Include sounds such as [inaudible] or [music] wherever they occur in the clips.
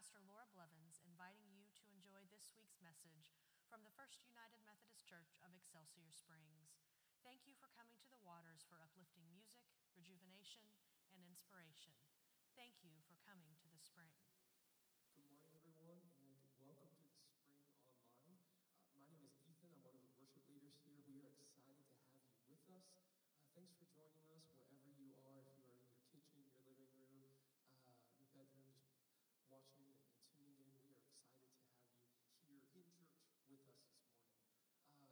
Pastor Laura Blevins, inviting you to enjoy this week's message from the First United Methodist Church of Excelsior Springs. Thank you for coming to the waters for uplifting music, rejuvenation, and inspiration. Thank you for coming to the spring. Good morning, everyone, and welcome to the Spring Online. Uh, my name is Ethan. I'm one of the worship leaders here. We are excited to have you with us. Uh, thanks for joining us wherever you are. If you are in your kitchen, your living room, uh, your bedroom, just watching and, and, tuning in, we are excited to have you here in church with us this morning.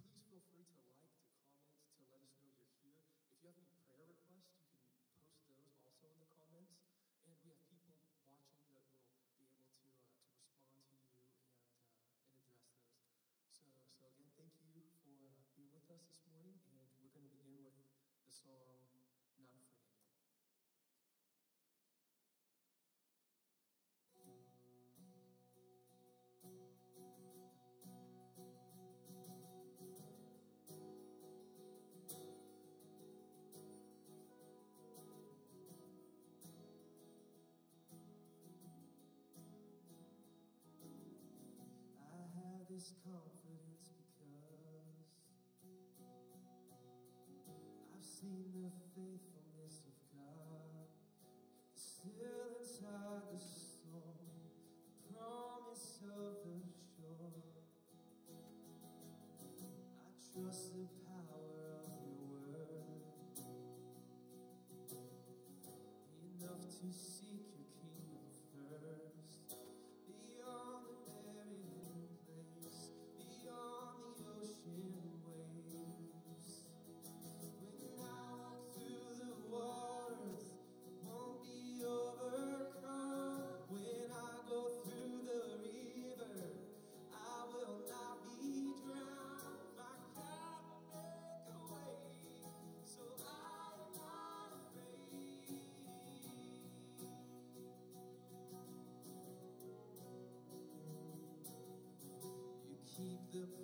Uh, please feel free to like, to comment, to let us know you're here. If you have any prayer requests, you can post those also in the comments. And we have people watching that will be able to, uh, to respond to you and, uh, and address those. So, so again, thank you for uh, being with us this morning, and we're going to begin with the song Not Afraid. this confidence seen the faithfulness of God still inside the storm, the promise of the shore. I trust the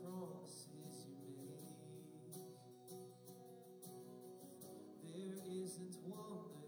promises you make. There isn't one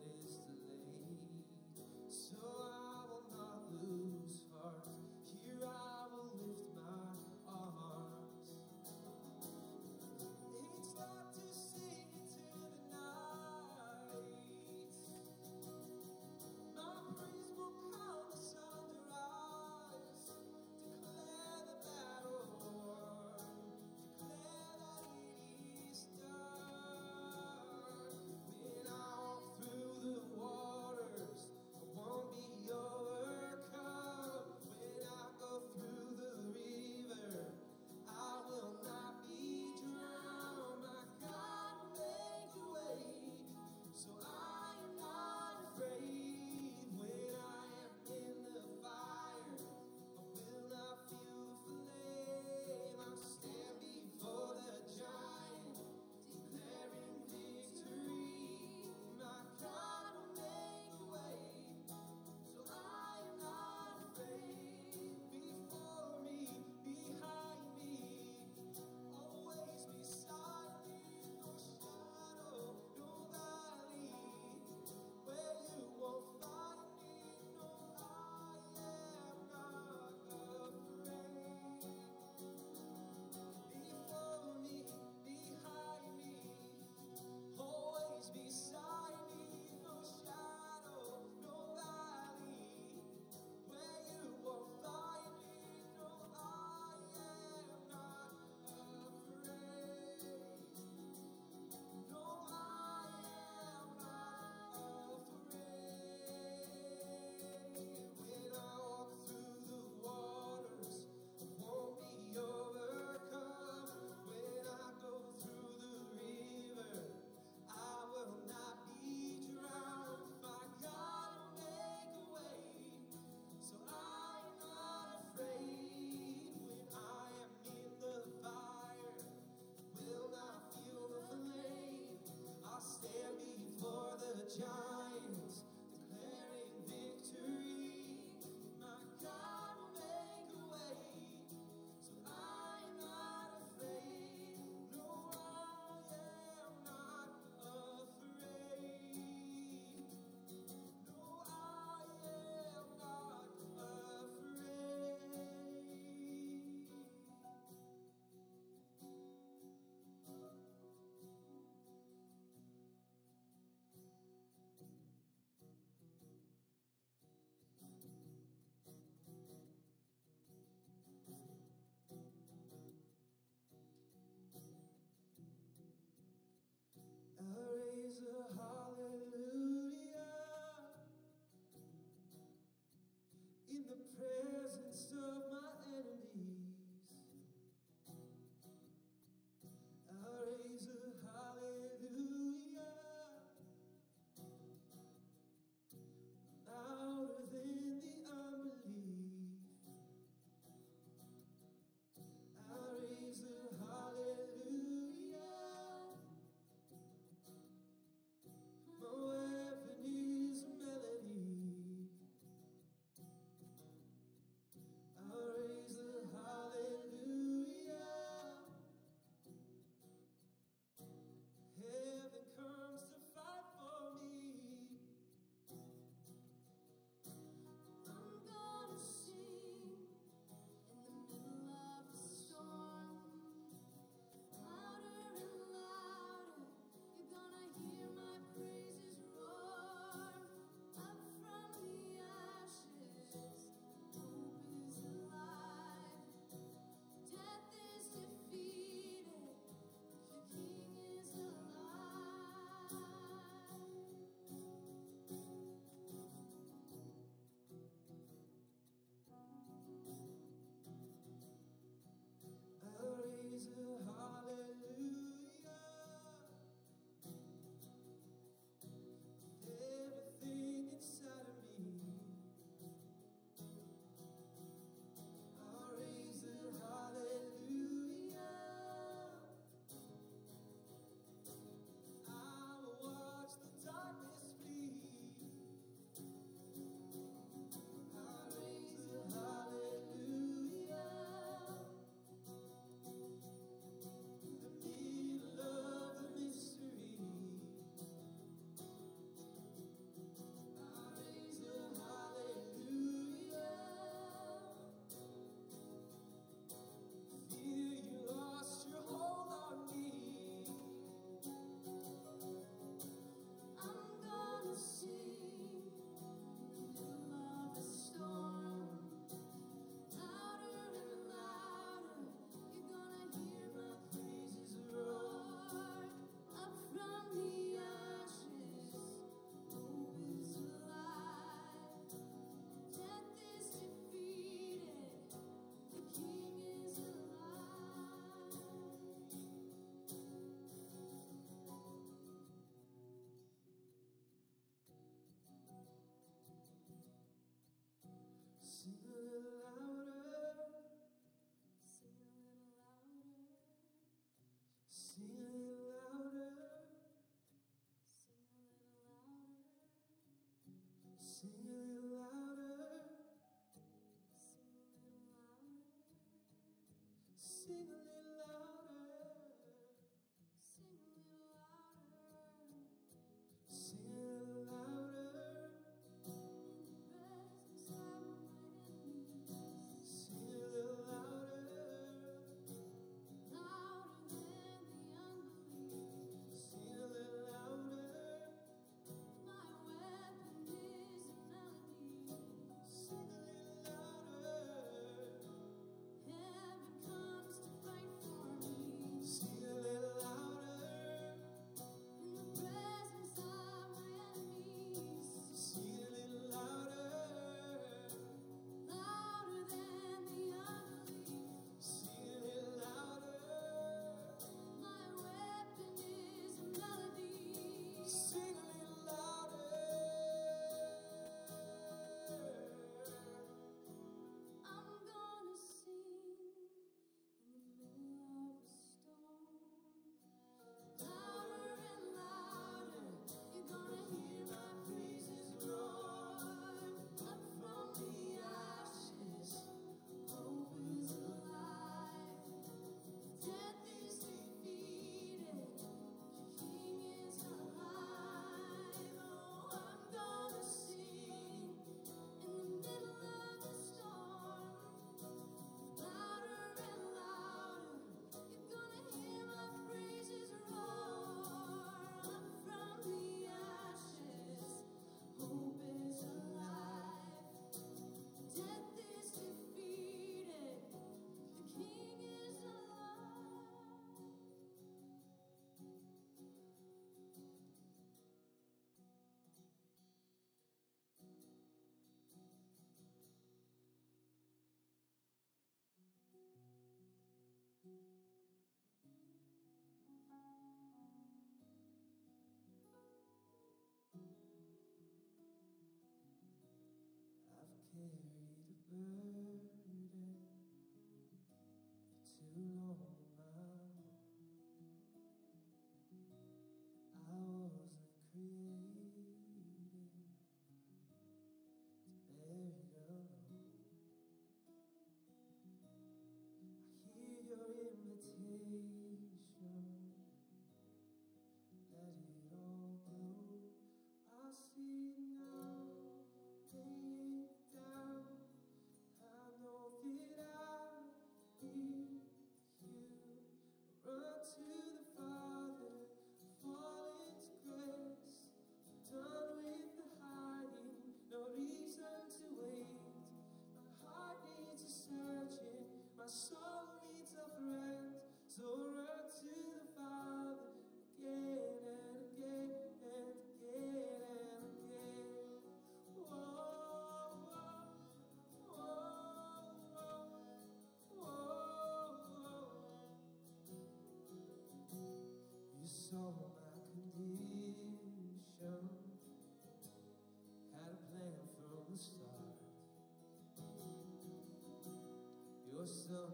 so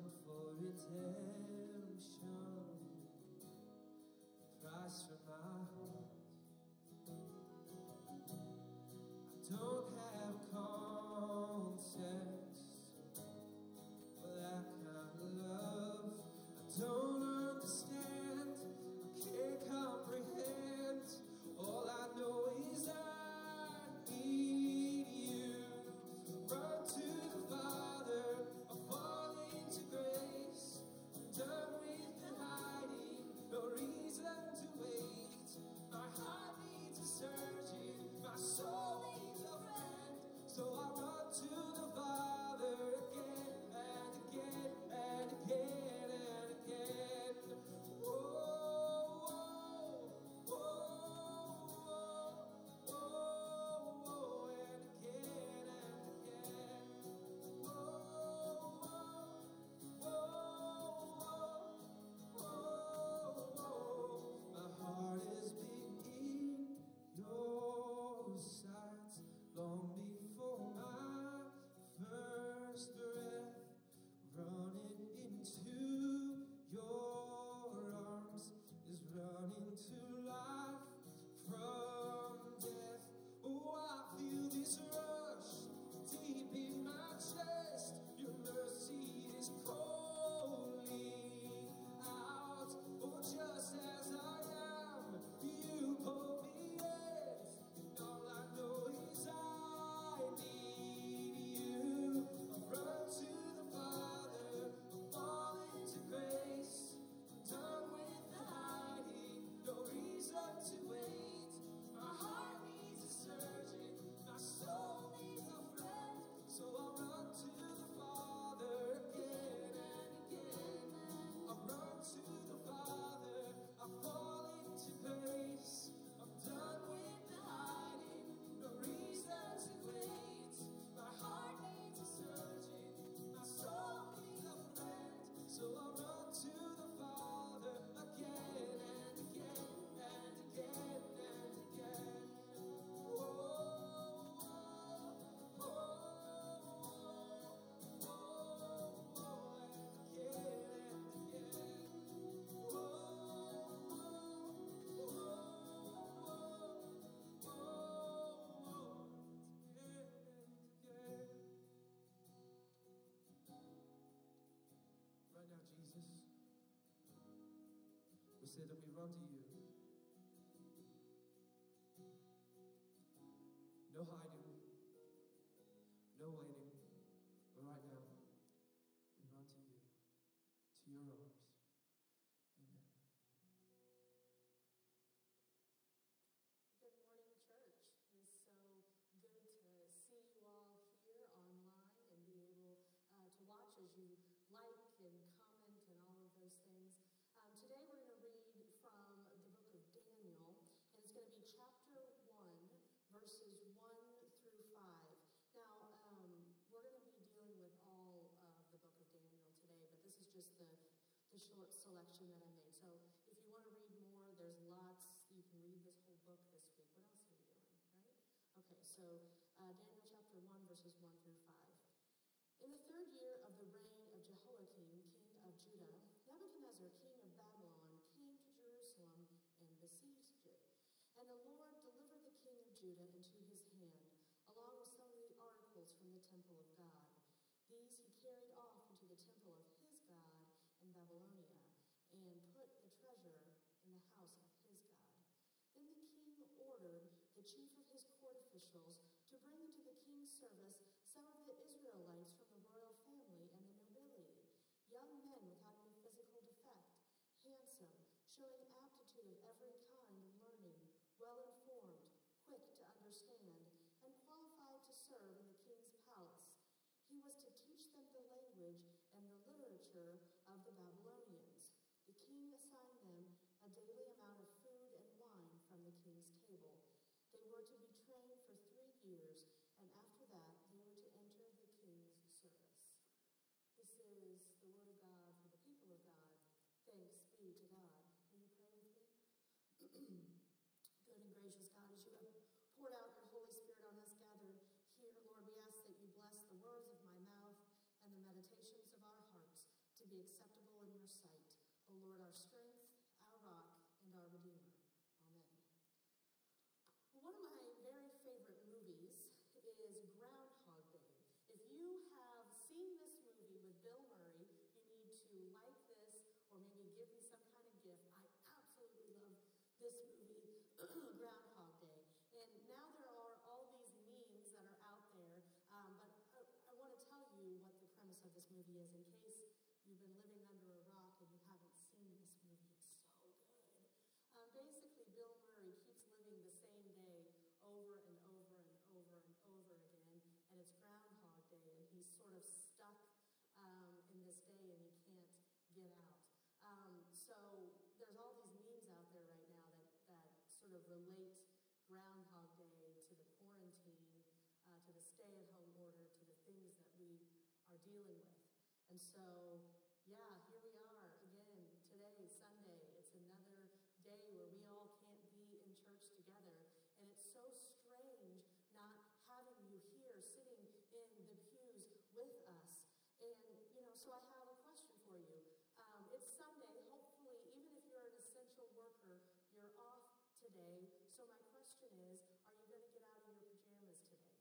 say that we run to the short selection that I made. So if you want to read more, there's lots. You can read this whole book this week. What else are we doing, right? Okay, so uh, Daniel chapter 1, verses 1 through 5. In the third year of the reign of Jehoiakim, king of Judah, Nebuchadnezzar, king of Babylon, came to Jerusalem and besieged it. And the Lord delivered the king of Judah into his hand, along with some of the articles from the temple of God. These he carried off into the temple of his God in Babylonia, and put the treasure in the house of his God. Then the king ordered the chief of his court officials to bring into the king's service some of the Israelites from the royal family and the nobility, young men without any physical defect, handsome, showing aptitude of every kind of learning, well informed, quick to understand, and qualified to serve in the king's palace. He was to teach them the language and the literature of the Babylonians. The king assigned them daily amount of food and wine from the king's table. They were to be trained for three years, and after that, they were to enter the king's service. This is the word of God for the people of God. Thanks be to God. Will you pray with me? [clears throat] Good and gracious God, as you have poured out your Holy Spirit on us gathered here, Lord, we ask that you bless the words of my mouth and the meditations of our hearts to be acceptable in your sight. O Lord, our strength, our rock, and our Redeemer. Amen. One of my very favorite movies is Groundhog Day. If you have seen this movie with Bill Murray, you need to like this or maybe give me some kind of gift. I absolutely love this movie, [clears throat] Groundhog Day. And now there are all these memes that are out there, um, but I, I want to tell you what the premise of this movie is in case you've been living under a rock and you haven't seen this movie. It's so good. Um, basically, Bill Murray keeps living the same day over and over and over and over again, and it's Groundhog Day, and he's sort of stuck um, in this day and he can't get out. Um, so there's all these memes out there right now that, that sort of relate Groundhog Day to the quarantine, uh, to the stay-at-home order, to the things that we are dealing with. And so, yeah, here we are again today, Sunday. It's another day where we all can't be in church together. And it's so strange not having you here sitting in the pews with us. And, you know, so I have a question for you. Um, it's Sunday. Hopefully, even if you're an essential worker, you're off today. So my question is, are you going to get out of your pajamas today?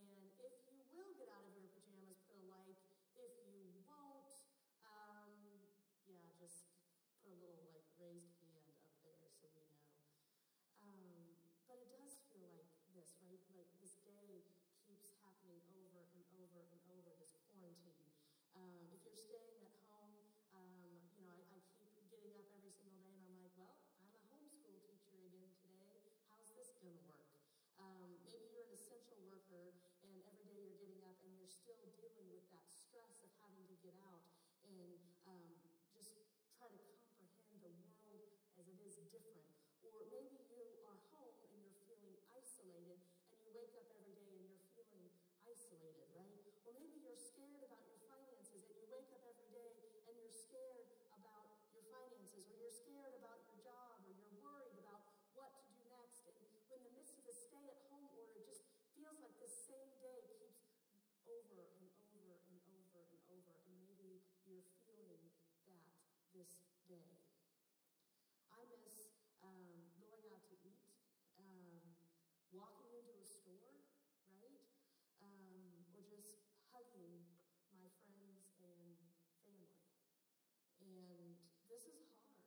And if you will get out of your pajamas, put a like. If you won't, um, yeah, just put a little like raised hand up there so we know. Um, but it does feel like this, right? Like this day keeps happening over and over and over, this quarantine. Um, if you're staying at home, um, you know, I, I keep getting up every single day and I'm like, well, I'm a homeschool teacher again today. Going to work? Um, maybe you're an essential worker and every day you're getting up and you're still dealing with that stress of having to get out and um, just try to comprehend the world as it is different. Or maybe you are home and you're feeling isolated and you wake up every day and you're feeling isolated, right? Or maybe you're scared about your finances and you wake up every day and you're scared about your finances or you're scared about your job or you're worried about what to do next. And when the midst of the stay at home order it just feels like the same day keeps over and over and over and over, and maybe you're feeling that this day. I miss um, going out to eat, um, walking into a store, right? Um, or just hugging my friends and family. And this is hard.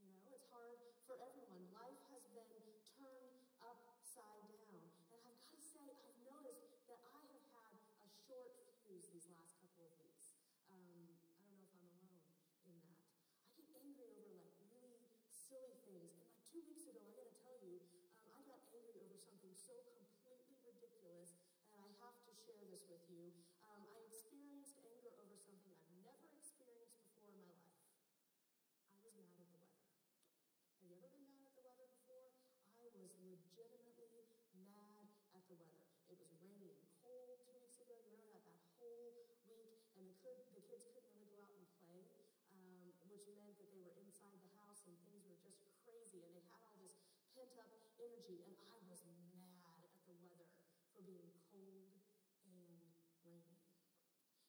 You know, it's hard for everyone. Life has been turned upside down. And I've got to say, I've noticed that I have had a short fuse these last couple of weeks. Um, I don't know if I'm alone in that. I get angry over like really silly things. And like two weeks ago, I got to tell you, um, I got angry over something so completely ridiculous, and I have to share this with you. Um, I experienced anger over something I've never experienced before in my life. I was mad at the weather. Have you ever been mad at the weather before? I was legitimately mad at the weather. It was rainy and cold two weeks ago. You remember that that whole week, and the, the kids couldn't really go out and play, um, which meant that they were inside the house and things were just crazy, and they had all this pent up energy, and I was mad at the weather for being cold and rainy.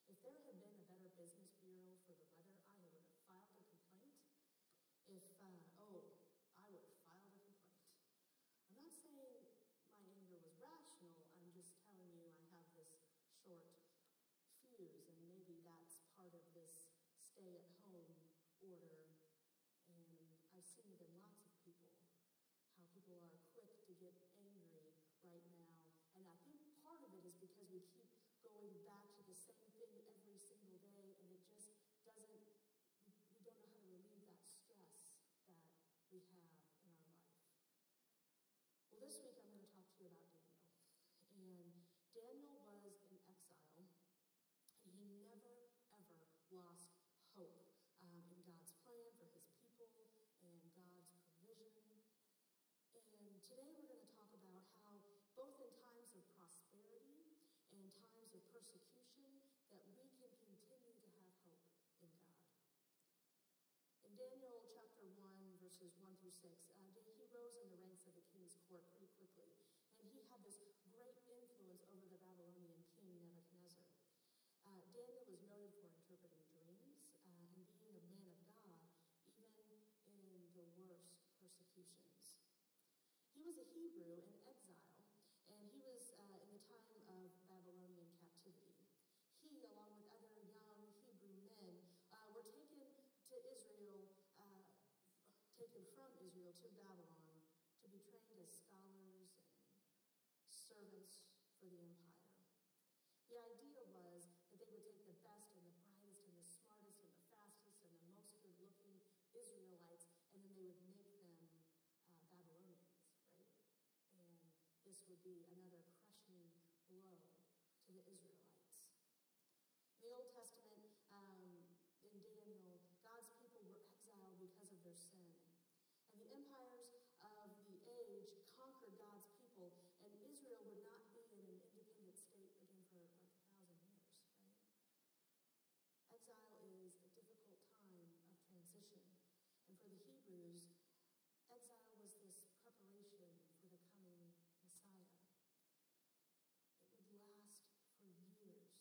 If there had been a Better Business Bureau for the weather, I would have filed a complaint. If, uh, oh, I would have filed a complaint. I'm not saying my anger was rational, I'm just telling you I have this short fuse, and maybe that's part of this stay at home order. And I've seen it in lots of people, how people are quick to get angry right now. And I think part of it is because we keep going back to the same thing every single day, and it just doesn't, we, don't know how to relieve that stress that we have in our life. Well, this week I'm going to talk to you about Daniel. And Daniel was in exile, and he never, ever lost hope um, in God's plan for his people and God's provision. And today we're going to talk about how, both in times of prosperity and times of persecution, that we can continue to have hope in God. In Daniel chapter 1, verses 1 through 6, uh, he rose in the ranks of the king's court pretty quickly. And he had this great influence over the Babylonian king Nebuchadnezzar. Uh, Daniel was noted for interpreting dreams uh, and being a man of God, even in the worst persecutions. He was a Hebrew in exile, and he was uh, in the time of Babylonian captivity. He, along with other young Hebrew men, uh, were taken to Israel, uh, taken from Israel to Babylon to be trained as scholars and servants for the empire. The idea was that they would take the best and the brightest and the smartest and the fastest and the most good looking Israelites, and then they would make them uh, Babylonians, right? And this would be another crushing blow to the Israelites. In the Old Testament, um, in Daniel, God's people were exiled because of their sin. Empires of the age conquered God's people, and Israel would not be in an independent state again for like a thousand years, right? Exile is a difficult time of transition. And for the Hebrews, exile was this preparation for the coming Messiah. It would last for years.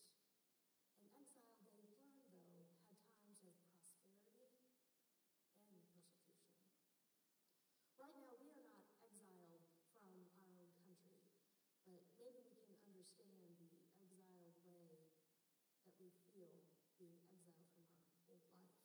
And exile, they learned, though, had times of prosperity and persecution. Right now, we are not exiled from our own country, but maybe we can understand the exiled way that we being exiled from our old life.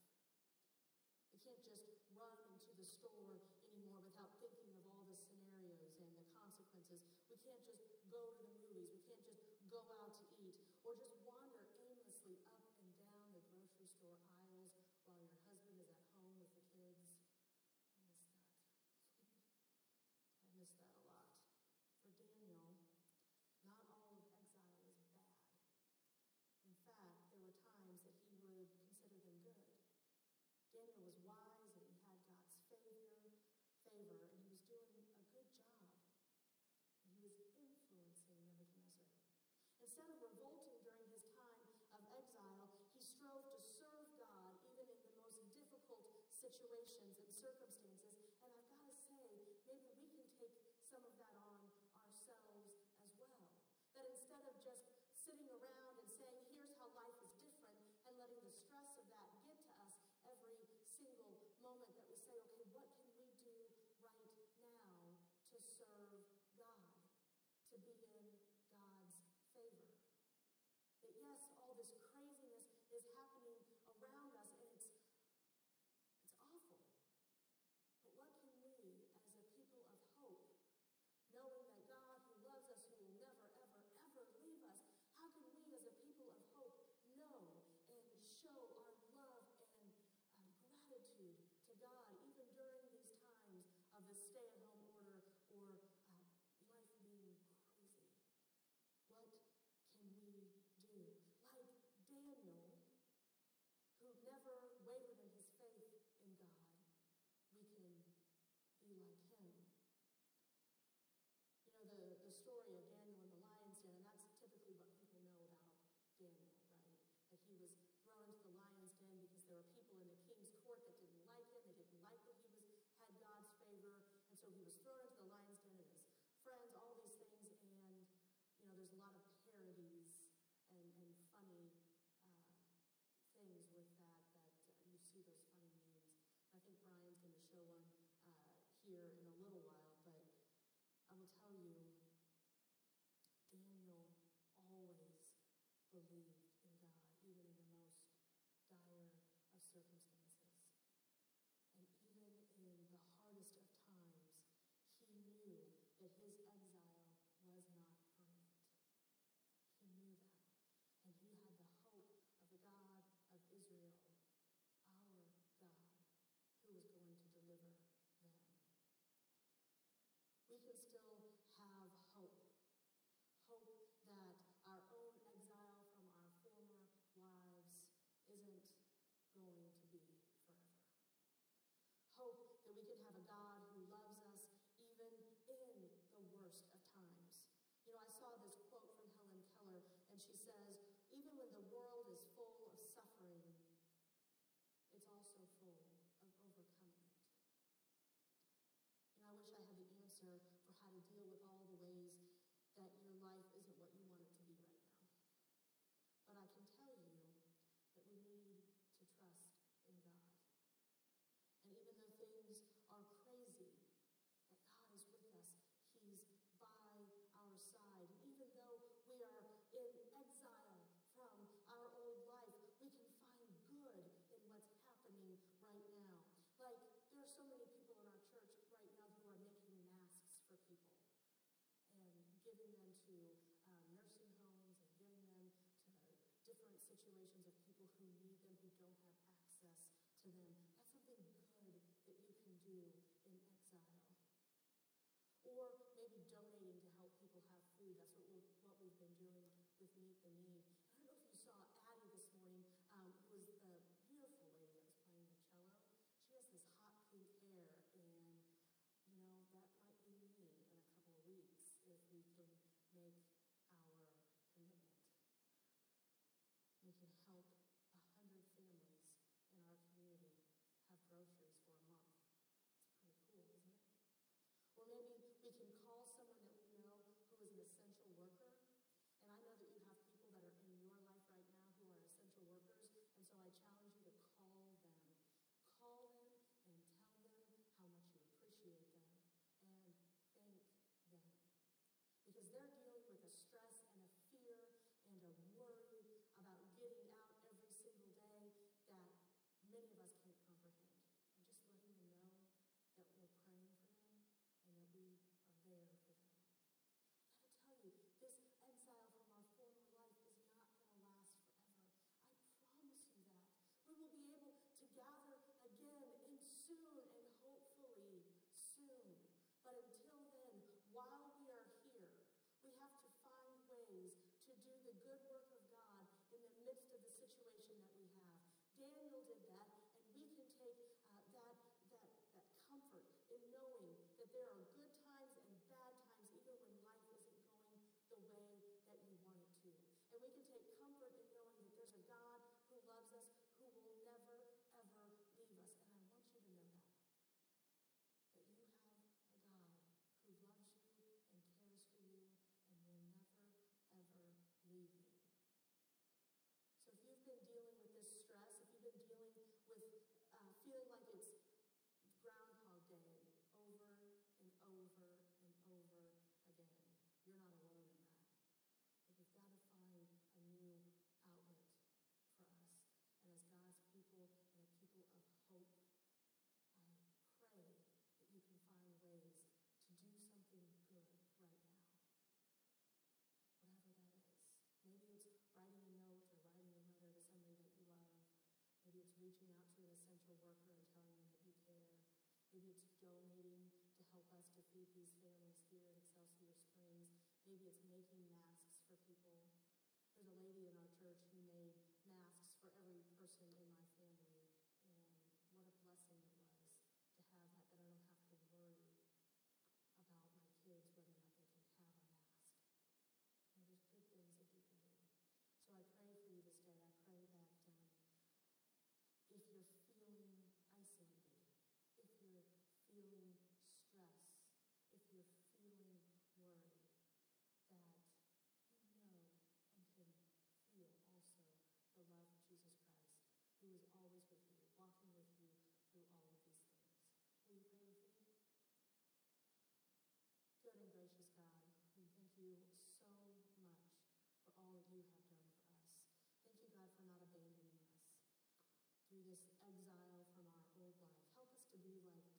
We can't just run into the store anymore without thinking of all the scenarios and the consequences. We can't just go to the movies. We can't just go out to eat or just wander aimlessly up and down the grocery store aisles while your husband is at home with the kids. I miss that. I miss that a lot. For Daniel, not all of exile is bad. In fact, there were times that he would consider them good. Daniel was wise and he had God's favor, favor, and he was doing a good job. And he was influencing Nebuchadnezzar. Instead of revolting during his time of exile, he strove to serve God even in the most difficult situations and circumstances. And I've got to say, maybe we can take some of that on ourselves as well. That instead of just sitting around and saying, here's how life is different, and letting the stress of that get to us every single moment that we say, okay, what can we do right now to serve God, to be in favor? That yes, all this craziness is happening around us, and it's it's awful. But what can we, as a people of hope, knowing that God who loves us, who will never, ever, ever leave us, how can we, as a people of hope, know and show our love and um, gratitude to God, He was thrown into the Lions Den, and his friends, all these things. And, you know, there's a lot of parodies and, and funny uh, things with that, that uh, you see those funny memes. I think Brian's going to show one uh, here in a answer for how to deal with all the ways that your life to um, nursing homes and giving them to different situations of people who need them, who don't have access to them. That's something good that you can do in exile. Or maybe donating to help people have food. That's what, we, what we've been doing with Meet the Need. I don't know if you saw many of us Daniel did that, and we can take uh, that, that, that comfort in knowing that there are good these families here at Excelsior Springs. Maybe it's making masks for people. There's a lady in our church who made masks for every person in my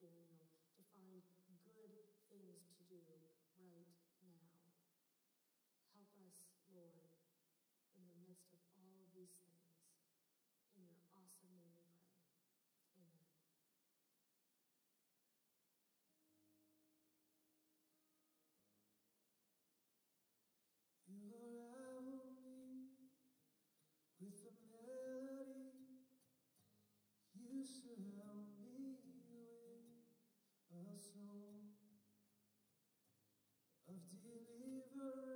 Daniel to find good things to do right now. Help us, Lord, in the midst of all of these things. In your awesome name we pray. Amen. You are our wing with the melody you serve of deliverance.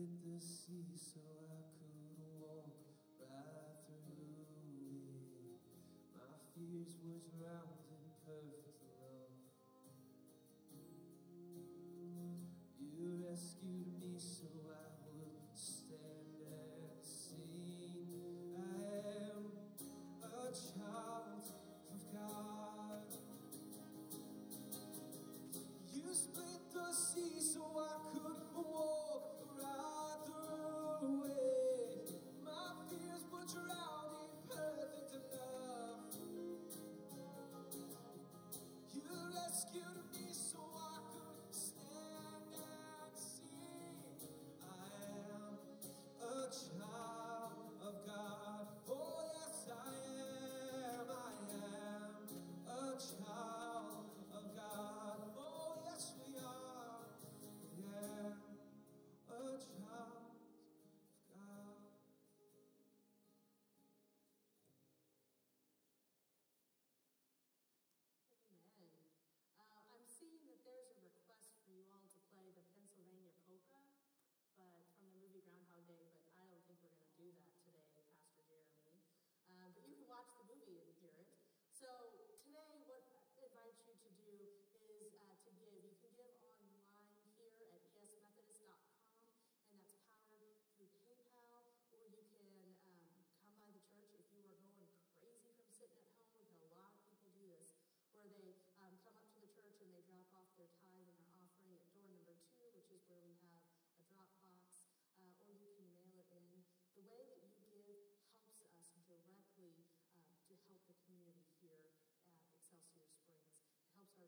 hit the sea so I could walk right through it. My fears were drowned in perfect.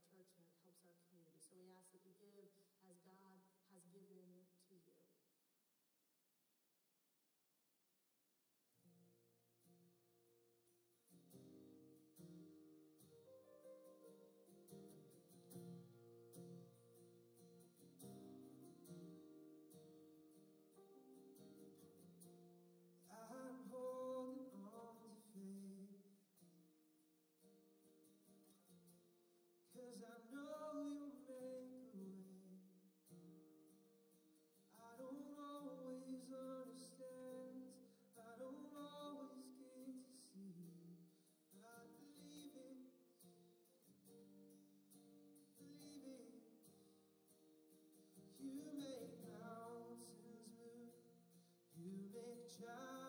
church and it helps our community. So we ask that you give shine.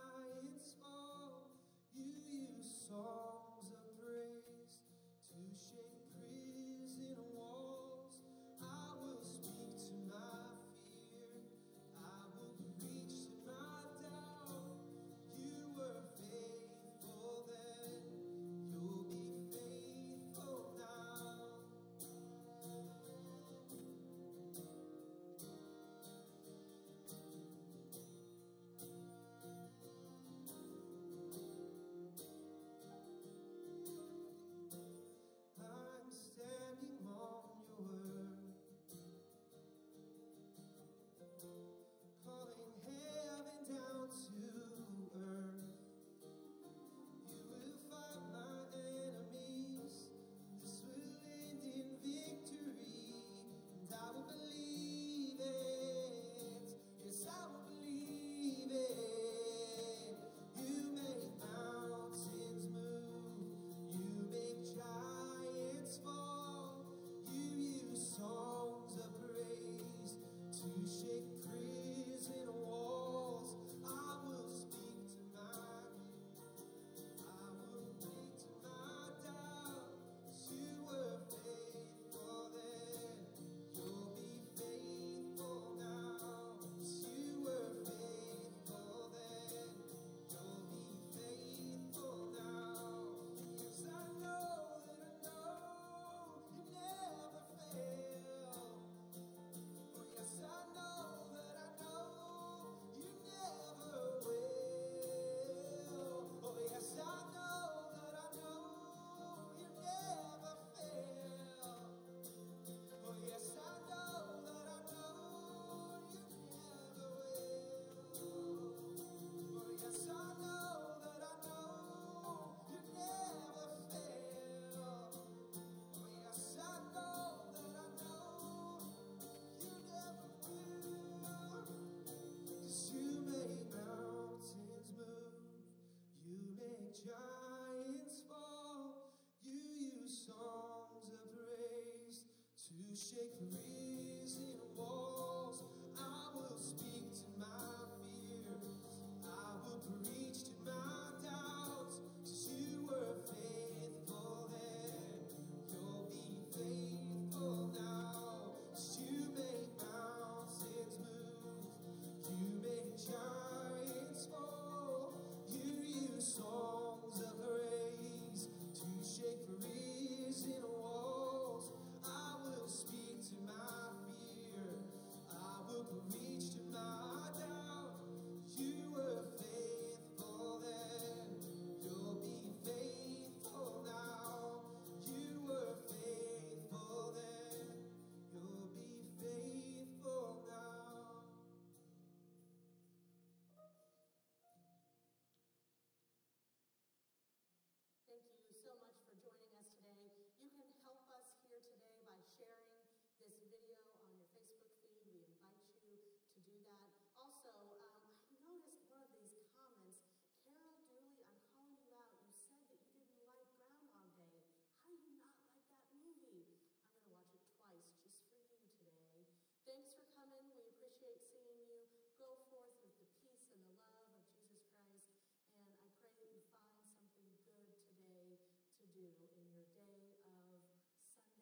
Thanks for coming. We appreciate seeing you. Go forth with the peace and the love of Jesus Christ. And I pray that you find something good today to do in your day of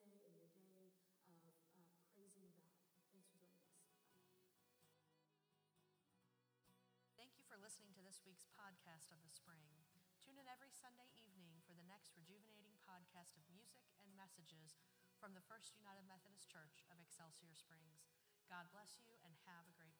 Sunday, in your day of uh, praising God. Thanks for joining us. Thank you for listening to this week's podcast of the spring. Tune in every Sunday evening for the next rejuvenating podcast of music and messages from the First United Methodist Church of Excelsior Springs. God bless you and have a great